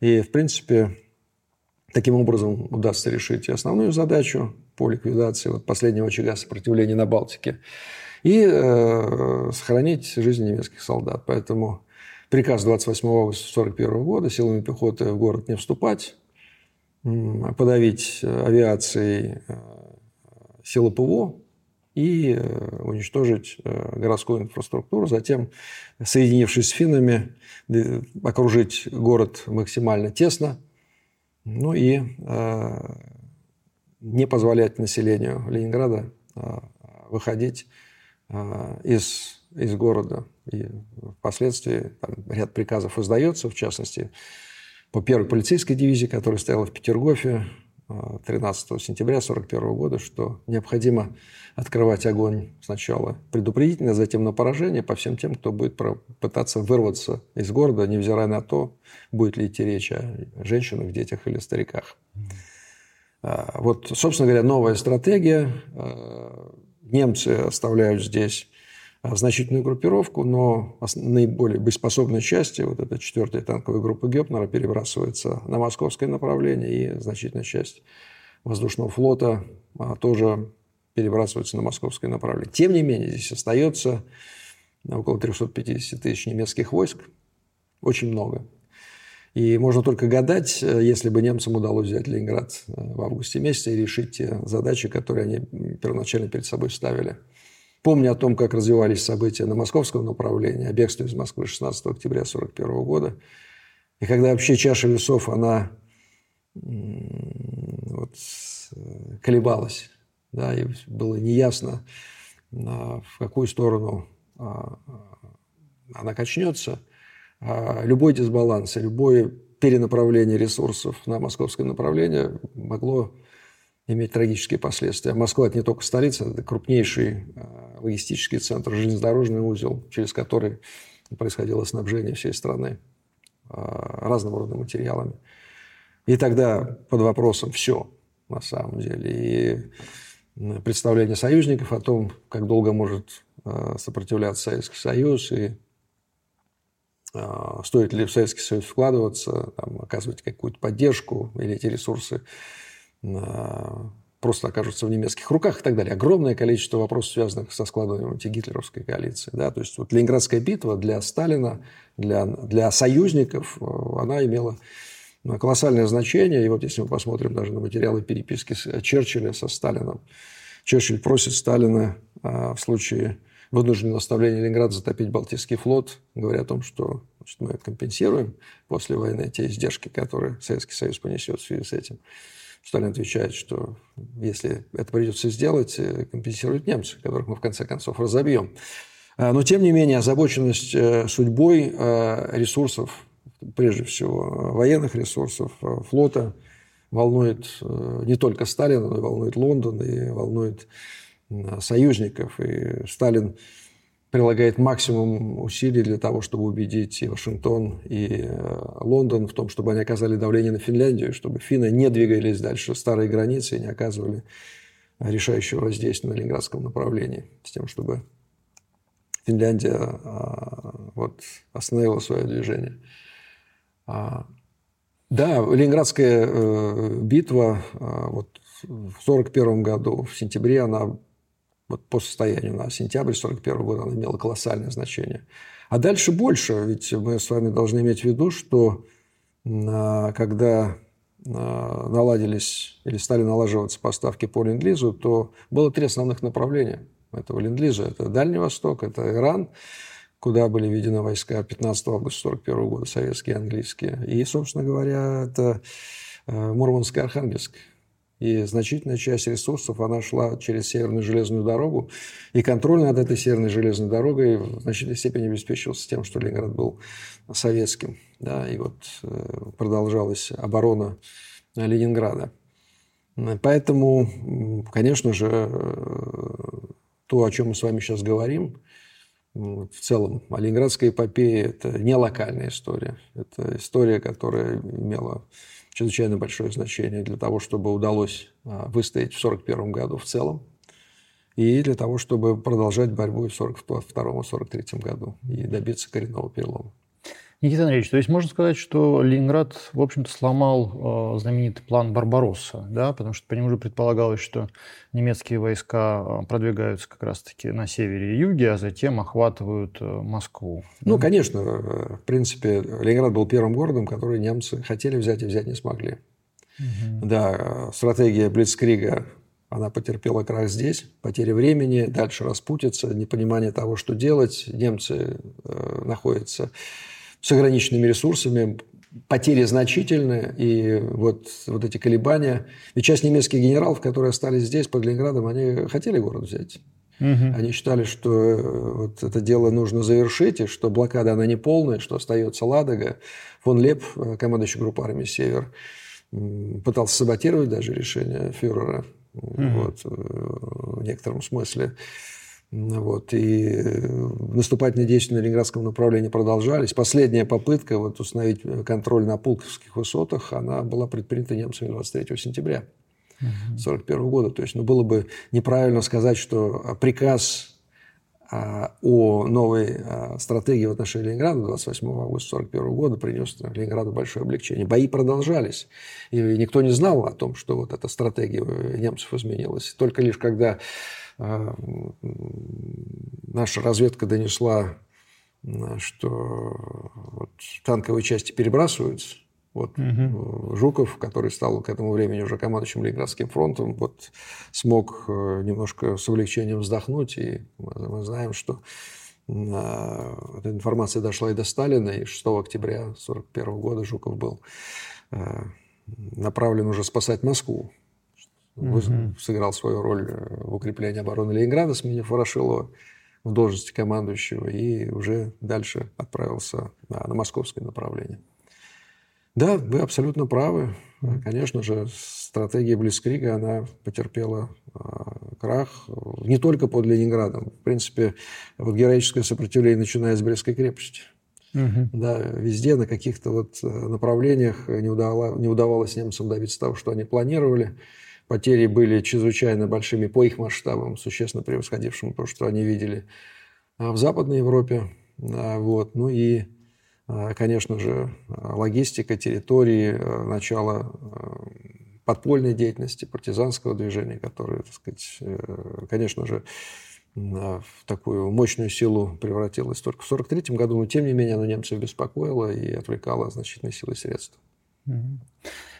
И, в принципе, таким образом удастся решить и основную задачу по ликвидации вот последнего очага сопротивления на Балтике и э, сохранить жизнь немецких солдат. Поэтому приказ 28 августа 1941 года силами пехоты в город не вступать, подавить авиацией силы ПВО, и э, уничтожить э, городскую инфраструктуру. Затем, соединившись с финнами, окружить город максимально тесно, ну и э, не позволять населению Ленинграда выходить из, из города. И впоследствии там, ряд приказов издается, в частности, по первой полицейской дивизии, которая стояла в Петергофе, 13 сентября 1941 года, что необходимо открывать огонь сначала предупредительно, затем на поражение по всем тем, кто будет пытаться вырваться из города, невзирая на то, будет ли идти речь о женщинах, детях или стариках. А, вот, собственно говоря, новая стратегия. А, немцы оставляют здесь значительную группировку, но наиболее боеспособной части, вот эта четвертая танковая группа Гепнера, перебрасывается на московское направление, и значительная часть воздушного флота а, тоже перебрасывается на московское направление. Тем не менее, здесь остается около 350 тысяч немецких войск, очень много. И можно только гадать, если бы немцам удалось взять Ленинград э, в августе месяце и решить те задачи, которые они первоначально перед собой ставили – Помня о том, как развивались события на московском направлении, о бегстве из Москвы 16 октября 1941 года, и когда вообще чаша весов, она вот, колебалась, да, и было неясно, в какую сторону а, она качнется, а любой дисбаланс, любое перенаправление ресурсов на московское направление могло иметь трагические последствия. Москва – это не только столица, это крупнейший а, логистический центр, железнодорожный узел, через который происходило снабжение всей страны а, разного рода материалами. И тогда под вопросом все на самом деле. И представление союзников о том, как долго может а, сопротивляться Советский Союз, и стоит ли в Советский Союз вкладываться, там, оказывать какую-то поддержку, или эти ресурсы просто окажутся в немецких руках и так далее. Огромное количество вопросов, связанных со складыванием антигитлеровской коалиции. Да? То есть вот Ленинградская битва для Сталина, для, для союзников, э, она имела колоссальное значение. И вот если мы посмотрим даже на материалы переписки Черчилля со Сталином, Черчилль просит Сталина в случае вынужденного оставления Ленинграда затопить Балтийский флот, говоря о том, что значит, мы компенсируем после войны те издержки, которые Советский Союз понесет в связи с этим. Сталин отвечает, что если это придется сделать, э, компенсируют немцы, которых мы в конце концов разобьем. А, но, тем не менее, озабоченность э, судьбой э, ресурсов, прежде всего военных ресурсов, флота, волнует не только Сталина, но и волнует Лондон, и волнует союзников. И Сталин прилагает максимум усилий для того, чтобы убедить и Вашингтон, и э, Лондон в том, чтобы они оказали давление на Финляндию, чтобы финны не двигались дальше старой границы и не оказывали решающего воздействия на Ленинградском направлении, с тем, чтобы Финляндия а, вот, остановила свое движение. А, да, Ленинградская э, битва а, вот, в 1941 году, в сентябре, она вот по состоянию на сентябрь 1941 года она имела колоссальное значение. А дальше больше, ведь мы с вами должны иметь в виду, что а, когда а, наладились или стали налаживаться поставки по ленд-лизу, то было три основных направления этого ленд-лиза. Это Дальний Восток, это Иран, куда были введены войска 15 августа 1941 года, советские и английские. И, собственно говоря, это а, Мурманск и Архангельск и значительная часть ресурсов, она шла через Северную железную дорогу, и контроль над этой Северной железной дорогой в значительной степени обеспечивался тем, что Ленинград был советским, да, и вот э, продолжалась оборона Ленинграда. Поэтому, конечно же, э, то, о чем мы с вами сейчас говорим, в целом, а Ленинградская эпопея – это не локальная история. Это история, которая имела чрезвычайно большое значение для того, чтобы удалось а, выстоять в 1941 году в целом, и для того, чтобы продолжать борьбу в 1942-1943 году и добиться коренного перелома. Никита Андреевич, то есть можно сказать, что Ленинград, в общем-то, сломал э, знаменитый план Барбаросса, да, потому что по нему уже предполагалось, что немецкие войска э, продвигаются как раз-таки на севере и юге, а затем охватывают э, Москву. Ну, конечно, в принципе, Ленинград был первым городом, который немцы хотели взять и взять не смогли. Угу. Да, стратегия Блицкрига она потерпела крах здесь, потеря времени, дальше распутиться, непонимание того, что делать. Немцы э, находятся с ограниченными ресурсами, потери значительные, и вот, вот эти колебания. Ведь часть немецких генералов, которые остались здесь, под Ленинградом, они хотели город взять. Угу. Они считали, что э, вот это дело нужно завершить, и что блокада она не полная, что остается Ладога. Фон Леп, э, командующий группой армии «Север», пытался саботировать даже решение фюрера угу. вот, э, в некотором смысле. Вот, и э, наступательные действия на Ленинградском направлении продолжались. Последняя попытка вот, установить контроль на Пулковских высотах, она была предпринята немцами 23 сентября 1941 uh года. То есть ну, было бы неправильно сказать, что приказ о новой а, стратегии в отношении Ленинграда 28 августа 1941 года принес Ленинграду большое облегчение. Бои продолжались, и никто не знал о том, что вот эта стратегия немцев изменилась. Только лишь когда а, наша разведка донесла, что вот танковые части перебрасываются. Вот угу. Жуков, который стал к этому времени уже командующим Ленинградским фронтом, вот смог э, немножко с облегчением вздохнуть. И мы знаем, что а, эта информация дошла и до Сталина, и 6 октября 1941 года Жуков был э, направлен уже спасать Москву угу. сыграл свою роль э, в укреплении обороны Ленинграда, сменив Ворошилова в должности командующего, и уже дальше отправился на, на московское направление. Да, вы абсолютно правы. Конечно же, стратегия Блицкрига, она потерпела э, крах не только под Ленинградом. В принципе, вот героическое сопротивление, начиная с Брестской крепости. Угу. Да, везде на каких-то вот э, направлениях не, удавалось, не удавалось немцам добиться того, что они планировали. Потери были чрезвычайно большими по их масштабам, существенно превосходившим то, что они видели а, в Западной Европе. А, вот. Ну и конечно же, логистика территории, начало подпольной деятельности, партизанского движения, которое, так сказать, конечно же, в такую мощную силу превратилось только в 1943 году, но тем не менее оно немцев беспокоило и отвлекало значительные силы и средства.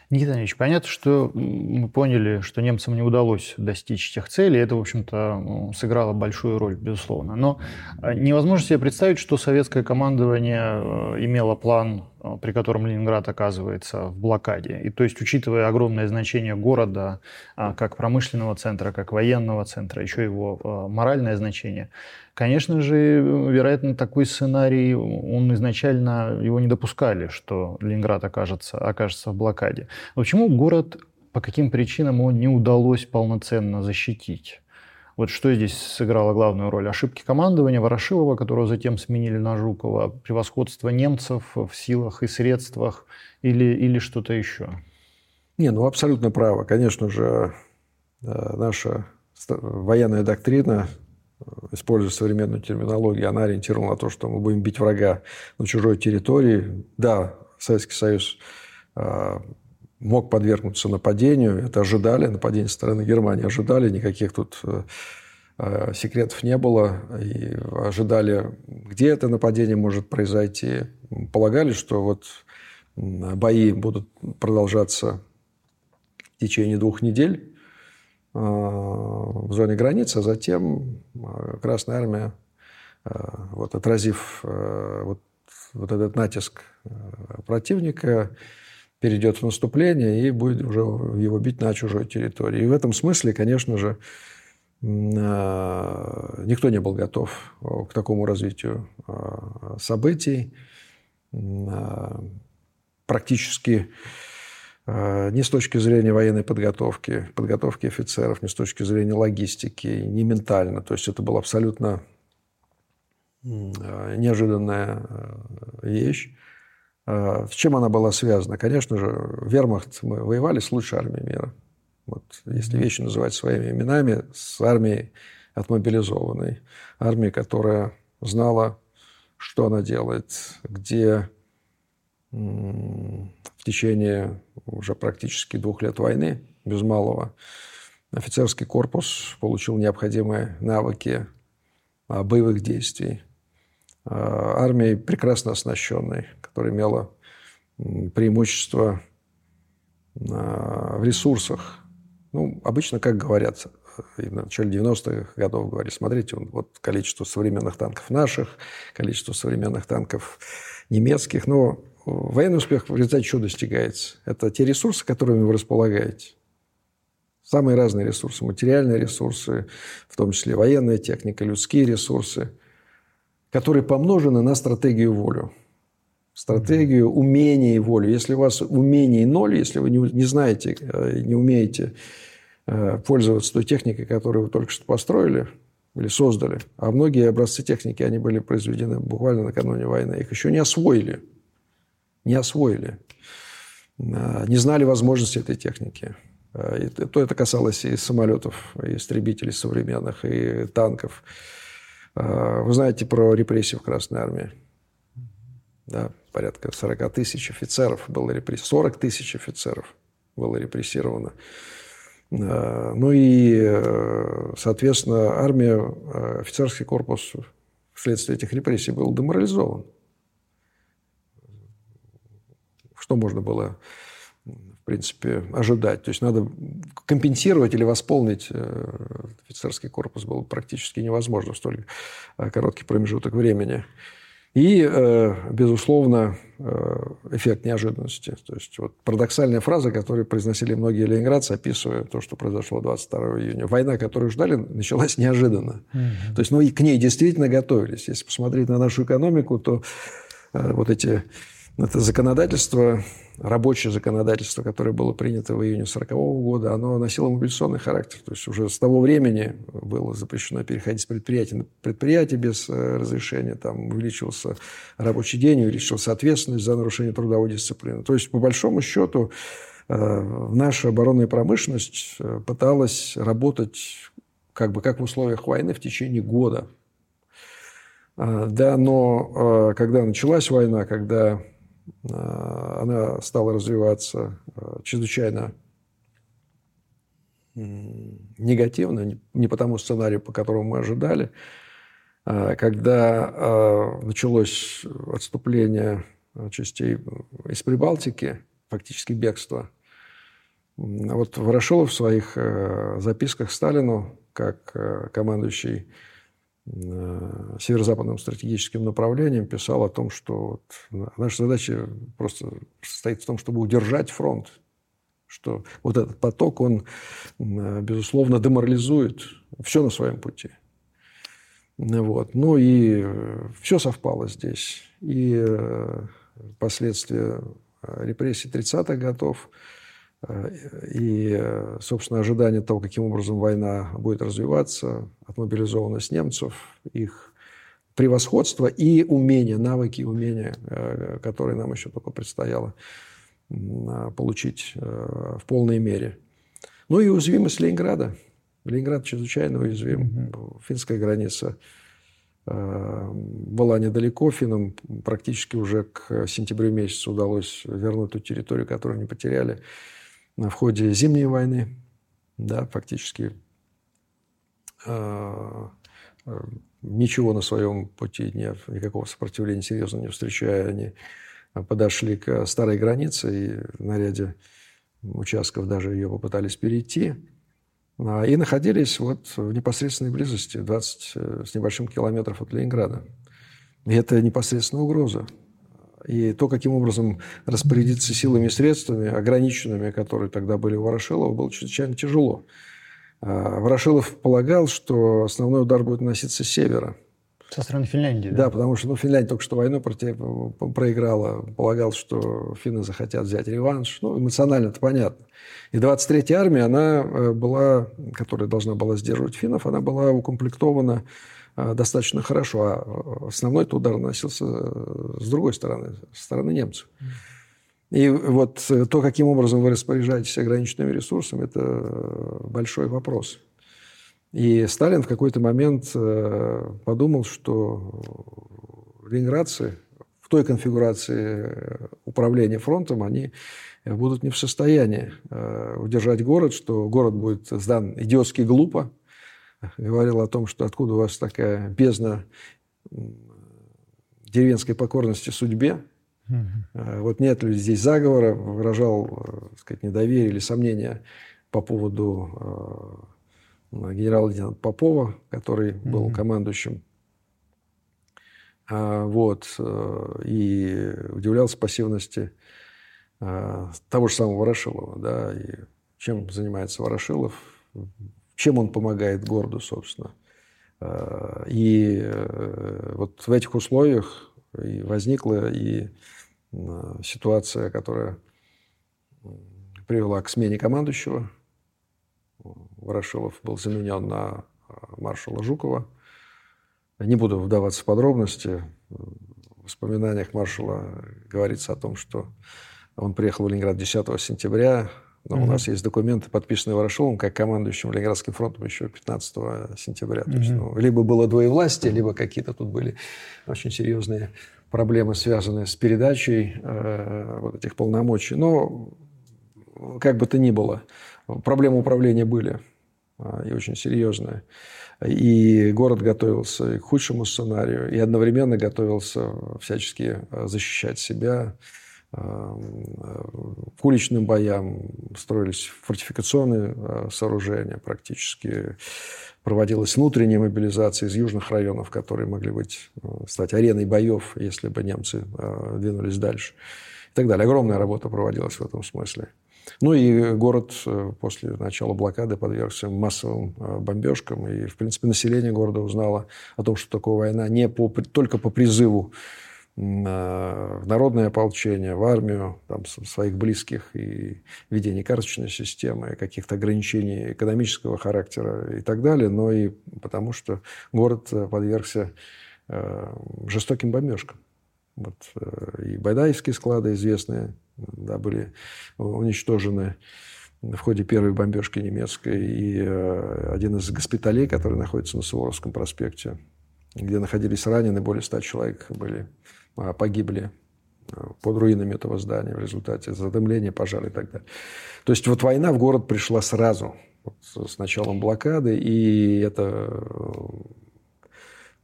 Никита Андреевич, понятно, что мы поняли, что немцам не удалось достичь тех целей. Это, в общем-то, сыграло большую роль, безусловно. Но а, невозможно себе представить, что советское командование э, имело план при котором Ленинград оказывается в блокаде. И то есть, учитывая огромное значение города а, как промышленного центра, как военного центра, еще его э, моральное значение, конечно же, вероятно, такой сценарий, он изначально его не допускали, что Ленинград окажется, окажется в блокаде. Но почему город, по каким причинам его не удалось полноценно защитить? Вот что здесь сыграло главную роль? Ошибки командования Ворошилова, которого затем сменили на Жукова, превосходство немцев в силах и средствах или, или что-то еще? Не, ну абсолютно право. Конечно же, э, наша военная доктрина, используя современную терминологию, она ориентирована на то, что мы будем бить врага на чужой территории. Да, Советский Союз э, мог подвергнуться нападению. Это ожидали, нападение со стороны Германии ожидали, никаких тут э, э, секретов не было. И ожидали, где это нападение может произойти. Полагали, что вот бои будут продолжаться в течение двух недель э, в зоне границы, а затем Красная Армия, вот, отразив вот, вот этот натиск противника, перейдет в наступление и будет уже его бить на чужой территории. И в этом смысле, конечно же, а, никто не был готов к такому развитию а, событий. А, практически ни с точки зрения военной подготовки, подготовки офицеров, ни с точки зрения логистики, ни ментально. То есть это была абсолютно неожиданная вещь. А, с чем она была связана? Конечно же, вермахт мы воевали с лучшей армией мира. Вот, если вещи называть своими именами, с армией отмобилизованной. Армией, которая знала, что она делает, где в течение уже практически двух лет войны, без малого, офицерский корпус получил необходимые навыки а, боевых действий – Э, армией прекрасно оснащенной, которая имела преимущество э, в ресурсах. Ну, обычно, как говорят, и в начале 90-х годов говорили, смотрите, вот количество современных танков наших, количество современных танков немецких, но военный успех в результате чего достигается? Это те ресурсы, которыми вы располагаете. Самые разные ресурсы, материальные ресурсы, в том числе военная техника, людские ресурсы – которые помножены на стратегию волю. Стратегию, умение и волю. Если у вас умение ноль, если вы не, не знаете, э, не умеете э, пользоваться той техникой, которую вы только что построили или создали, а многие образцы техники, они были произведены буквально накануне войны, их еще не освоили. Не освоили. Э, не знали возможности этой техники. И то это касалось и самолетов, и истребителей современных, и танков. А, вы знаете про репрессии в Красной Армии? Да, порядка 40 тысяч офицеров было репрессировано. 40 тысяч офицеров было репрессировано. Ну и, э, соответственно, армия, э, офицерский корпус вследствие этих репрессий был деморализован. Что можно было принципе, ожидать. То есть надо компенсировать или восполнить э, офицерский корпус было практически невозможно в столь э, короткий промежуток времени. И, э, безусловно, эффект неожиданности. То есть вот парадоксальная фраза, которую произносили многие ленинградцы, описывая то, что произошло 22 июня. Война, которую ждали, началась неожиданно. Mm-hmm. То есть ну, и к ней действительно готовились. Если посмотреть на нашу экономику, то вот эти это законодательство, рабочее законодательство, которое было принято в июне 1940 года, оно носило мобилизационный характер. То есть уже с того времени было запрещено переходить с предприятия на предприятие без э, разрешения. Там увеличивался рабочий день, увеличивалась ответственность за нарушение трудовой дисциплины. То есть, по большому счету, э, наша оборонная промышленность э, пыталась работать как бы как в условиях войны в течение года. Да, но когда началась война, когда она стала развиваться чрезвычайно негативно, не по тому сценарию, по которому мы ожидали, когда началось отступление частей из Прибалтики, фактически бегство, вот Ворошилов в своих э, записках Сталину, как э, командующий э, северо-западным стратегическим направлением, писал о том, что вот наша задача просто состоит в том, чтобы удержать фронт, что вот этот поток, он, безусловно, деморализует все на своем пути. Вот. Ну и все совпало здесь. И последствия репрессий 30-х годов, и, собственно, ожидание того, каким образом война будет развиваться, отмобилизованность немцев, их превосходство и умения, навыки и умения, э, которые нам еще только предстояло получить э, в полной мере. Ну и уязвимость Ленинграда. Ленинград чрезвычайно уязвим. Финская граница э, была недалеко. Финнам практически уже к сентябрю месяцу удалось вернуть ту территорию, которую они потеряли в ходе Зимней войны, да, фактически э, ничего на своем пути, нет, никакого сопротивления серьезно не встречая, они подошли к старой границе и на ряде участков даже ее попытались перейти. А, и находились вот в непосредственной близости, 20 э, с небольшим километров от Ленинграда. И это непосредственная угроза. И то, каким образом распорядиться силами и средствами, ограниченными, которые тогда были у Ворошилова, было чрезвычайно тяжело. А, Ворошилов полагал, что основной удар будет наноситься с севера. Со стороны Финляндии, да? Да, потому что ну, Финляндия только что войну проиграла. Полагал, что финны захотят взять реванш. Ну, эмоционально это понятно. И 23-я армия, она э, была, которая должна была сдерживать финнов, она была укомплектована достаточно хорошо, а основной удар наносился э, с другой стороны, со стороны немцев. И вот э, то, каким образом вы распоряжаетесь ограниченными ресурсами, это большой вопрос. И Сталин в какой-то момент подумал, что ленинградцы в той конфигурации управления фронтом, они будут не в состоянии удержать город, что город будет сдан идиотски глупо, говорил о том, что откуда у вас такая бездна деревенской покорности судьбе. Угу. Вот нет ли здесь заговора, выражал э, так сказать, недоверие или сомнение по поводу э, генерала-лейтенанта Попова, который был угу. командующим. А, вот. Э, и удивлялся пассивности того же самого Ворошилова. Да, и чем занимается Ворошилов? Чем он помогает городу, собственно. Э, и э, вот в этих условиях и возникла и э, ситуация, которая привела к смене командующего. Ворошилов был заменен на маршала Жукова. Не буду вдаваться в подробности. В воспоминаниях маршала говорится о том, что он приехал в Ленинград 10 сентября но mm-hmm. у нас есть документы, подписанные Ворошиловым, как командующим Ленинградским фронтом еще 15 сентября. Mm-hmm. То есть, ну, либо было двоевластие, либо какие-то тут были очень серьезные проблемы, связанные с передачей э, вот этих полномочий. Но как бы то ни было, проблемы управления были э, и очень серьезные. И город готовился к худшему сценарию, и одновременно готовился всячески защищать себя, к уличным боям строились фортификационные э, сооружения практически. Проводилась внутренняя мобилизация из южных районов, которые могли быть, э, стать ареной боев, если бы немцы э, двинулись дальше. И так далее. Огромная работа проводилась в этом смысле. Ну и город после начала блокады подвергся массовым бомбежкам. И, в принципе, население города узнало о том, что такое война не по, только по призыву в народное ополчение, в армию, там, своих близких и ведение карточной системы, каких-то ограничений экономического характера и так далее, но и потому, что город э, подвергся э, жестоким бомбежкам. Вот, э, и Байдаевские склады известные да, были уничтожены в ходе первой бомбежки немецкой, и один из госпиталей, который находится на Суворовском проспекте, где находились ранены, более ста человек были, погибли а, под руинами этого здания в результате задымления, пожара и так далее. То есть вот война в город пришла сразу, вот с началом блокады, и это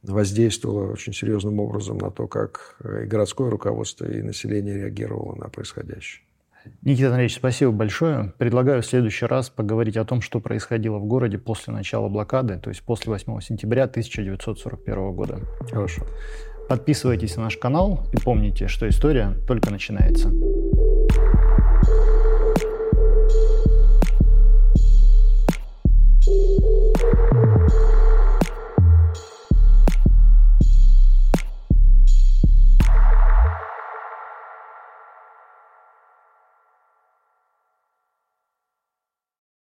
воздействовало очень серьезным образом на то, как и городское руководство, и население реагировало на происходящее. Никита Андреевич, спасибо большое. Предлагаю в следующий раз поговорить о том, что происходило в городе после начала блокады, то есть после 8 сентября 1941 года. Хорошо. Подписывайтесь на наш канал и помните, что история только начинается.